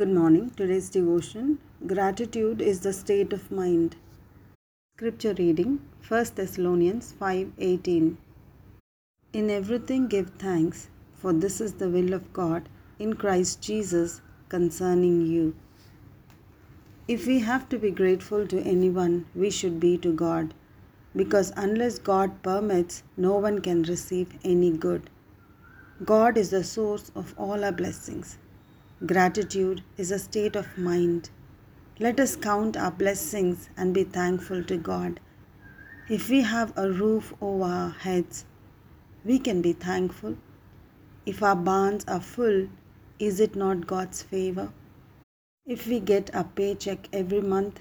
Good morning. Today's devotion Gratitude is the state of mind. Scripture reading 1 Thessalonians 5:18 In everything give thanks for this is the will of God in Christ Jesus concerning you. If we have to be grateful to anyone, we should be to God because unless God permits, no one can receive any good. God is the source of all our blessings. Gratitude is a state of mind. Let us count our blessings and be thankful to God. If we have a roof over our heads, we can be thankful. If our barns are full, is it not God's favor? If we get a paycheck every month,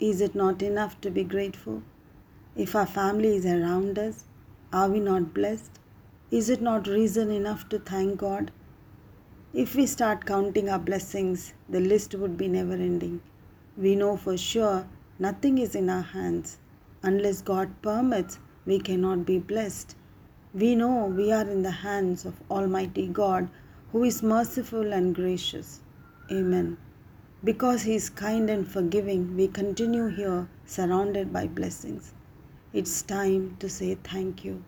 is it not enough to be grateful? If our family is around us, are we not blessed? Is it not reason enough to thank God? If we start counting our blessings, the list would be never ending. We know for sure nothing is in our hands. Unless God permits, we cannot be blessed. We know we are in the hands of Almighty God, who is merciful and gracious. Amen. Because He is kind and forgiving, we continue here surrounded by blessings. It's time to say thank you.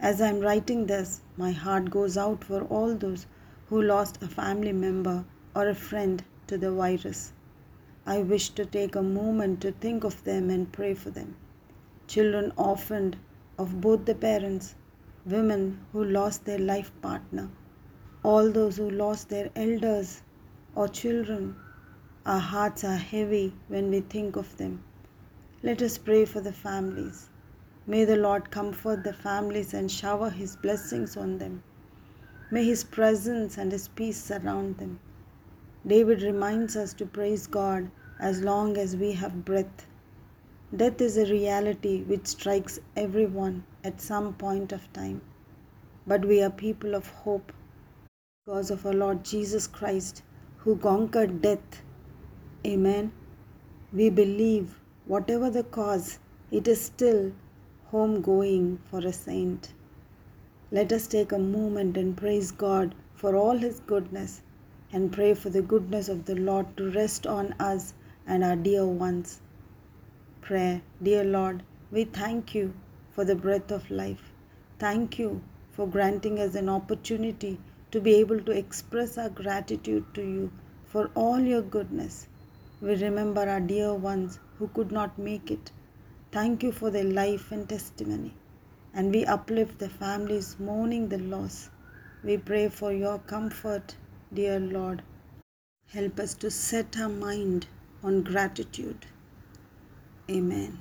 As I'm writing this, my heart goes out for all those who lost a family member or a friend to the virus. I wish to take a moment to think of them and pray for them. Children orphaned of both the parents, women who lost their life partner, all those who lost their elders or children. Our hearts are heavy when we think of them. Let us pray for the families. May the Lord comfort the families and shower His blessings on them. May His presence and His peace surround them. David reminds us to praise God as long as we have breath. Death is a reality which strikes everyone at some point of time. But we are people of hope because of our Lord Jesus Christ who conquered death. Amen. We believe, whatever the cause, it is still home going for a saint. Let us take a moment and praise God for all His goodness and pray for the goodness of the Lord to rest on us and our dear ones. Prayer Dear Lord, we thank you for the breath of life. Thank you for granting us an opportunity to be able to express our gratitude to you for all your goodness. We remember our dear ones who could not make it. Thank you for their life and testimony and we uplift the families mourning the loss. We pray for your comfort, dear Lord. Help us to set our mind on gratitude. Amen.